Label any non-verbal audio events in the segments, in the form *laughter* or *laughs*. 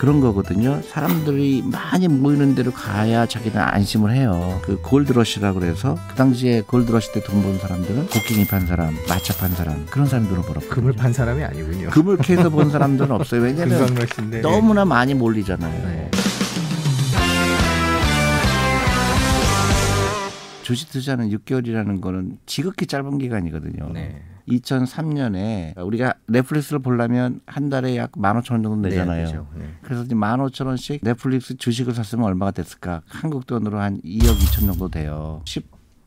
그런 거거든요. 사람들이 많이 모이는 데로 가야 자기는 안심을 해요. 그 골드러시라고 그래서 그 당시에 골드러시 때 돈 번 사람들은 곡괭이 판 사람, 마차 판 사람 그런 사람들은 벌었고 금을 판 사람이 아니군요. 금을 캐서 본 사람들은 없어요. 왜냐면 너무나 많이 몰리잖아요. 네. 주식 투자는 6개월이라는 거는 지극히 짧은 기간이거든요. 네. 2003년에 우리가 넷플릭스를 보려면 한 달에 약 15,000원 정도 내잖아요. 네, 그렇죠. 네. 그래서 이제 15,000원씩 넷플릭스 주식을 샀으면 얼마가 됐을까? 한국 돈으로 한 2억 2천 정도 돼요.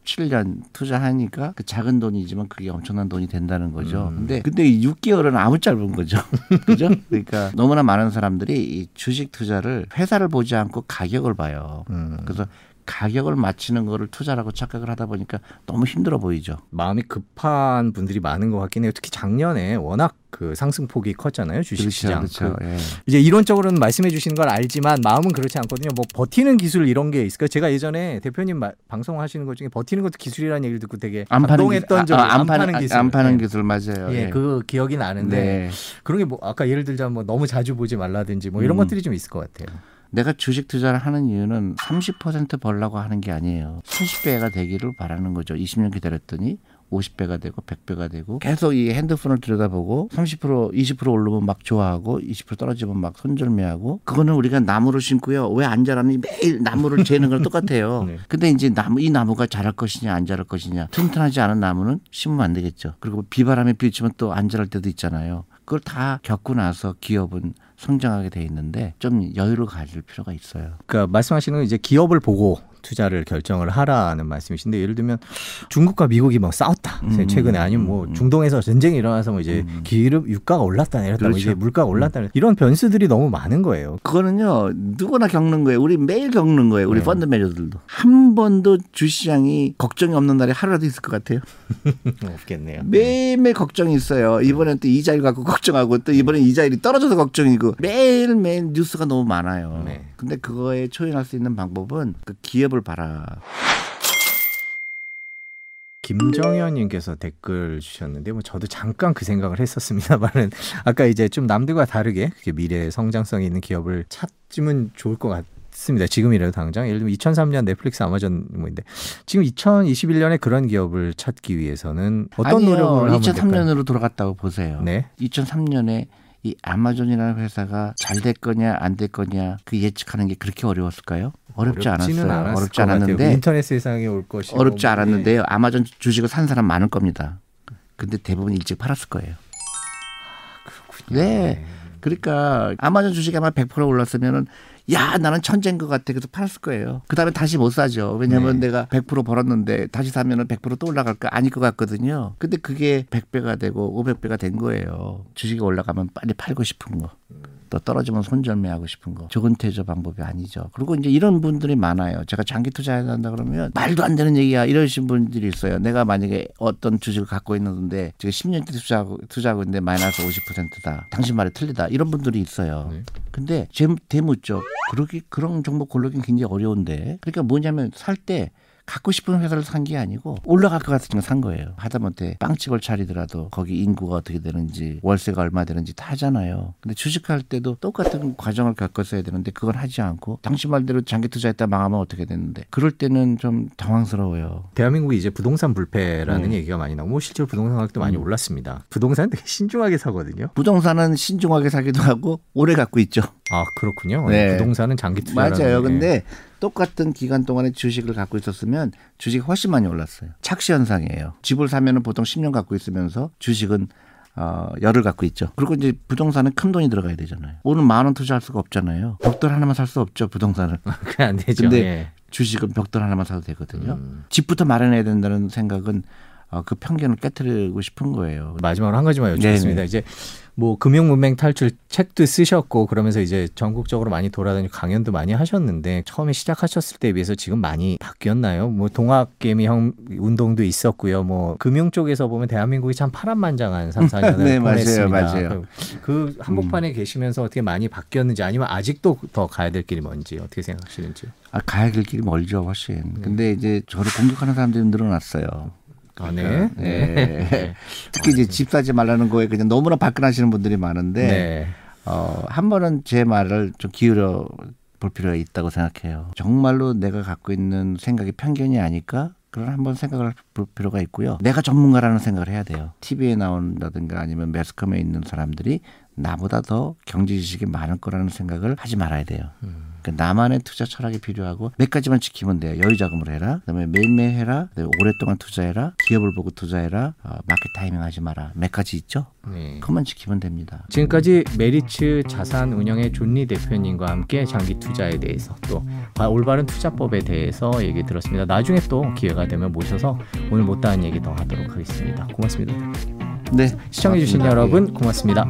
17년 투자하니까 그 작은 돈이지만 그게 엄청난 돈이 된다는 거죠. 음. 근데 근데 이 6개월은 아무 짧은 거죠. *laughs* 그죠? 그러니까 너무나 많은 사람들이 이 주식 투자를 회사를 보지 않고 가격을 봐요. 음. 그래서 가격을 맞추는 거를 투자라고 착각을 하다 보니까 너무 힘들어 보이죠. 마음이 급한 분들이 많은 것 같긴 해요. 특히 작년에 워낙 그 상승폭이 컸잖아요. 주식시장. 그렇죠. 그 예. 이제 이론적으로는 말씀해 주시는 걸 알지만 마음은 그렇지 않거든요. 뭐 버티는 기술 이런 게 있을까요? 제가 예전에 대표님 마- 방송하시는 것 중에 버티는 것도 기술이라는 얘기를 듣고 되게 안 감동했던 기술, 적이 아, 아, 안 파는 기술. 안 파는 네. 기술 맞아요. 예, 그 기억이 나는데 네. 그런 게 뭐 아까 예를 들자면 뭐 너무 자주 보지 말라든지 뭐 이런 음. 것들이 좀 있을 것 같아요. 내가 주식 투자를 하는 이유는 30% 벌라고 하는 게 아니에요. 30배가 되기를 바라는 거죠. 20년 기다렸더니 50배가 되고 100배가 되고 계속 이 핸드폰을 들여다보고 30% 20% 오르면 막 좋아하고 20% 떨어지면 막 손절매하고 그거는 우리가 나무를 심고요. 왜 안 자라니 매일 나무를 재는 거랑 똑같아요. *laughs* 네. 근데 이제 나무 이 나무가 자랄 것이냐 안 자랄 것이냐 튼튼하지 않은 나무는 심으면 안 되겠죠. 그리고 비바람에 비치면 또 안 자랄 때도 있잖아요. 그걸 다 겪고 나서 기업은 성장하게 돼 있는데 좀 여유를 가질 필요가 있어요. 그러니까 말씀하시는 건 이제 기업을 보고 투자를 결정을 하라는 말씀이신데 예를 들면 중국과 미국이 뭐 싸웠다 음, 최근에 아니면 뭐 음, 중동에서 전쟁이 일어나서 뭐 이제 음. 기름 유가가 올랐다 내렸다 뭐 그렇죠. 이제 물가가 올랐다 내렸다 이런 변수들이 너무 많은 거예요. 그거는요 누구나 겪는 거예요. 우리 매일 겪는 거예요. 우리 네. 펀드 매니저들도 한 번도 주시장이 걱정이 없는 날이 하루라도 있을 것 같아요. *laughs* 없겠네요. 매일매일 걱정이 있어요. 이번엔 또 이자율 갖고 *laughs* 걱정하고 또 이번엔 이자율이 떨어져서 걱정이고 매일매일 뉴스가 너무 많아요. 네. 근데 그거에 초연할 수 있는 방법은 그 기업 을 봐라. 김정현님께서 댓글 주셨는데 뭐 저도 잠깐 그 생각을 했었습니다만은 *laughs* 아까 이제 좀 남들과 다르게 그게 미래 성장성이 있는 기업을 찾으면 좋을 것 같 습니다. 지금이라도 당장 예를 들면 2003년 넷플릭스 아마존 뭐인데 지금 2021년에 그런 기업을 찾기 위해서는 어떤 아니요, 노력을 하면 될까요? 2003년으로 돌아갔다고 보세요. 네. 2003년에 이 아마존이라는 회사가 잘 될 거냐 안 될 거냐 그 예측하는 게 그렇게 어려웠을까요? 어렵지 않았어요. 어렵지. 않았는데 인터넷 세상에 올 것이 어렵지 뭐, 않았는데요. 아마존 주식을 산 사람 많을 겁니다. 근데 대부분 일찍 팔았을 거예요. 예. 네. 그러니까 아마존 주식이 아마 100% 올랐으면은 야 나는 천재인 것 같아 그래서 팔았을 거예요. 그 다음에 다시 못 사죠. 왜냐하면 네. 내가 100% 벌었는데 다시 사면은 100%또 올라갈까 아닐 것 같거든요. 근데 그게 100배가 되고 500배가 된 거예요. 주식이 올라가면 빨리 팔고 싶은 거. 또 떨어지면 손절매하고 싶은 거. 좋은 퇴저 방법이 아니죠. 그리고 이제 이런 분들이 많아요. 제가 장기 투자해야 한다 그러면 말도 안 되는 얘기야 이러신 분들이 있어요. 내가 만약에 어떤 주식을 갖고 있는데 지금 10년째 투자하고 투자하고 있는데 마이너스 50%다. 당신 말이 틀리다. 이런 분들이 있어요. 네. 근데 제 대묻죠. 그러기 그런 정보 고르긴 굉장히 어려운데. 그러니까 뭐냐면 살 때 갖고 싶은 회사를 산 게 아니고 올라갈 것 같으니까 산 거예요. 하다못해 빵집을 차리더라도 거기 인구가 어떻게 되는지 월세가 얼마 되는지 다 하잖아요. 근데 주식할 때도 똑같은 과정을 겪었어야 되는데 그걸 하지 않고 당신 말대로 장기 투자했다 망하면 어떻게 되는데 그럴 때는 좀 당황스러워요. 대한민국이 이제 부동산 불패라는 네. 얘기가 많이 나오고 뭐 실제로 부동산 가격도 많이 음. 올랐습니다. 부동산 되게 신중하게 사거든요. 부동산은 신중하게 사기도 하고 오래 갖고 있죠. 아 그렇군요. 네. 부동산은 장기 투자라는 맞아요. 게. 근데 똑같은 기간 동안에 주식을 갖고 있었으면 주식이 훨씬 많이 올랐어요. 착시 현상이에요. 집을 사면은 보통 10년 갖고 있으면서 주식은 어, 열을 갖고 있죠. 그리고 이제 부동산은 큰 돈이 들어가야 되잖아요. 오늘 만 원 투자할 수가 없잖아요. 벽돌 하나만 살 수 없죠, 부동산을. *laughs* 그게 안 되죠. 근데 예. 주식은 벽돌 하나만 사도 되거든요. 음. 집부터 마련해야 된다는 생각은 어, 그 편견을 깨뜨리고 싶은 거예요. 마지막으로 한 가지만 여쭙겠습니다. 네네. 이제 뭐 금융 문맹 탈출 책도 쓰셨고 그러면서 이제 전국적으로 많이 돌아다니고 강연도 많이 하셨는데 처음에 시작하셨을 때에 비해서 지금 많이 바뀌었나요? 뭐 동학 개미 형 운동도 있었고요. 뭐 금융 쪽에서 보면 대한민국이 참 파란만장한 3, 4년을 *laughs* 네, 맞아요, 보냈습니다. 맞아요. 그 한복판에 계시면서 어떻게 많이 바뀌었는지 아니면 아직도 더 가야 될 길이 뭔지 어떻게 생각하시는지. 아, 가야 될 길이 멀죠, 훨씬. 근데 이제 저를 공격하는 사람들이 늘어났어요. 아, 네. 네. 특히 이제 집 사지 말라는 거에 그냥 너무나 발끈하시는 분들이 많은데 네. 어, 한 번은 제 말을 좀 기울여 볼 필요가 있다고 생각해요. 정말로 내가 갖고 있는 생각이 편견이 아닐까? 그런 한번 생각을 볼 필요가 있고요. 내가 전문가라는 생각을 해야 돼요. TV에 나온다든가 아니면 매스컴에 있는 사람들이 나보다 더 경제 지식이 많을 거라는 생각을 하지 말아야 돼요. 그러니까 나만의 투자 철학이 필요하고 몇 가지만 지키면 돼요. 여유 자금을 해라. 그다음에 매일매일 해라. 오랫동안 투자해라. 기업을 보고 투자해라. 어, market timing 하지 마라. 몇 가지 있죠? 네. 그것만 지키면 됩니다. 지금까지 메리츠 자산 운영의 존리 대표님과 함께 장기 투자에 대해서 또 올바른 투자법에 대해서 얘기 들었습니다. 나중에 또 기회가 되면 모셔서 오늘 못다한 얘기 더 하도록 하겠습니다. 고맙습니다. 네. 시청해주신. 여러분 고맙습니다.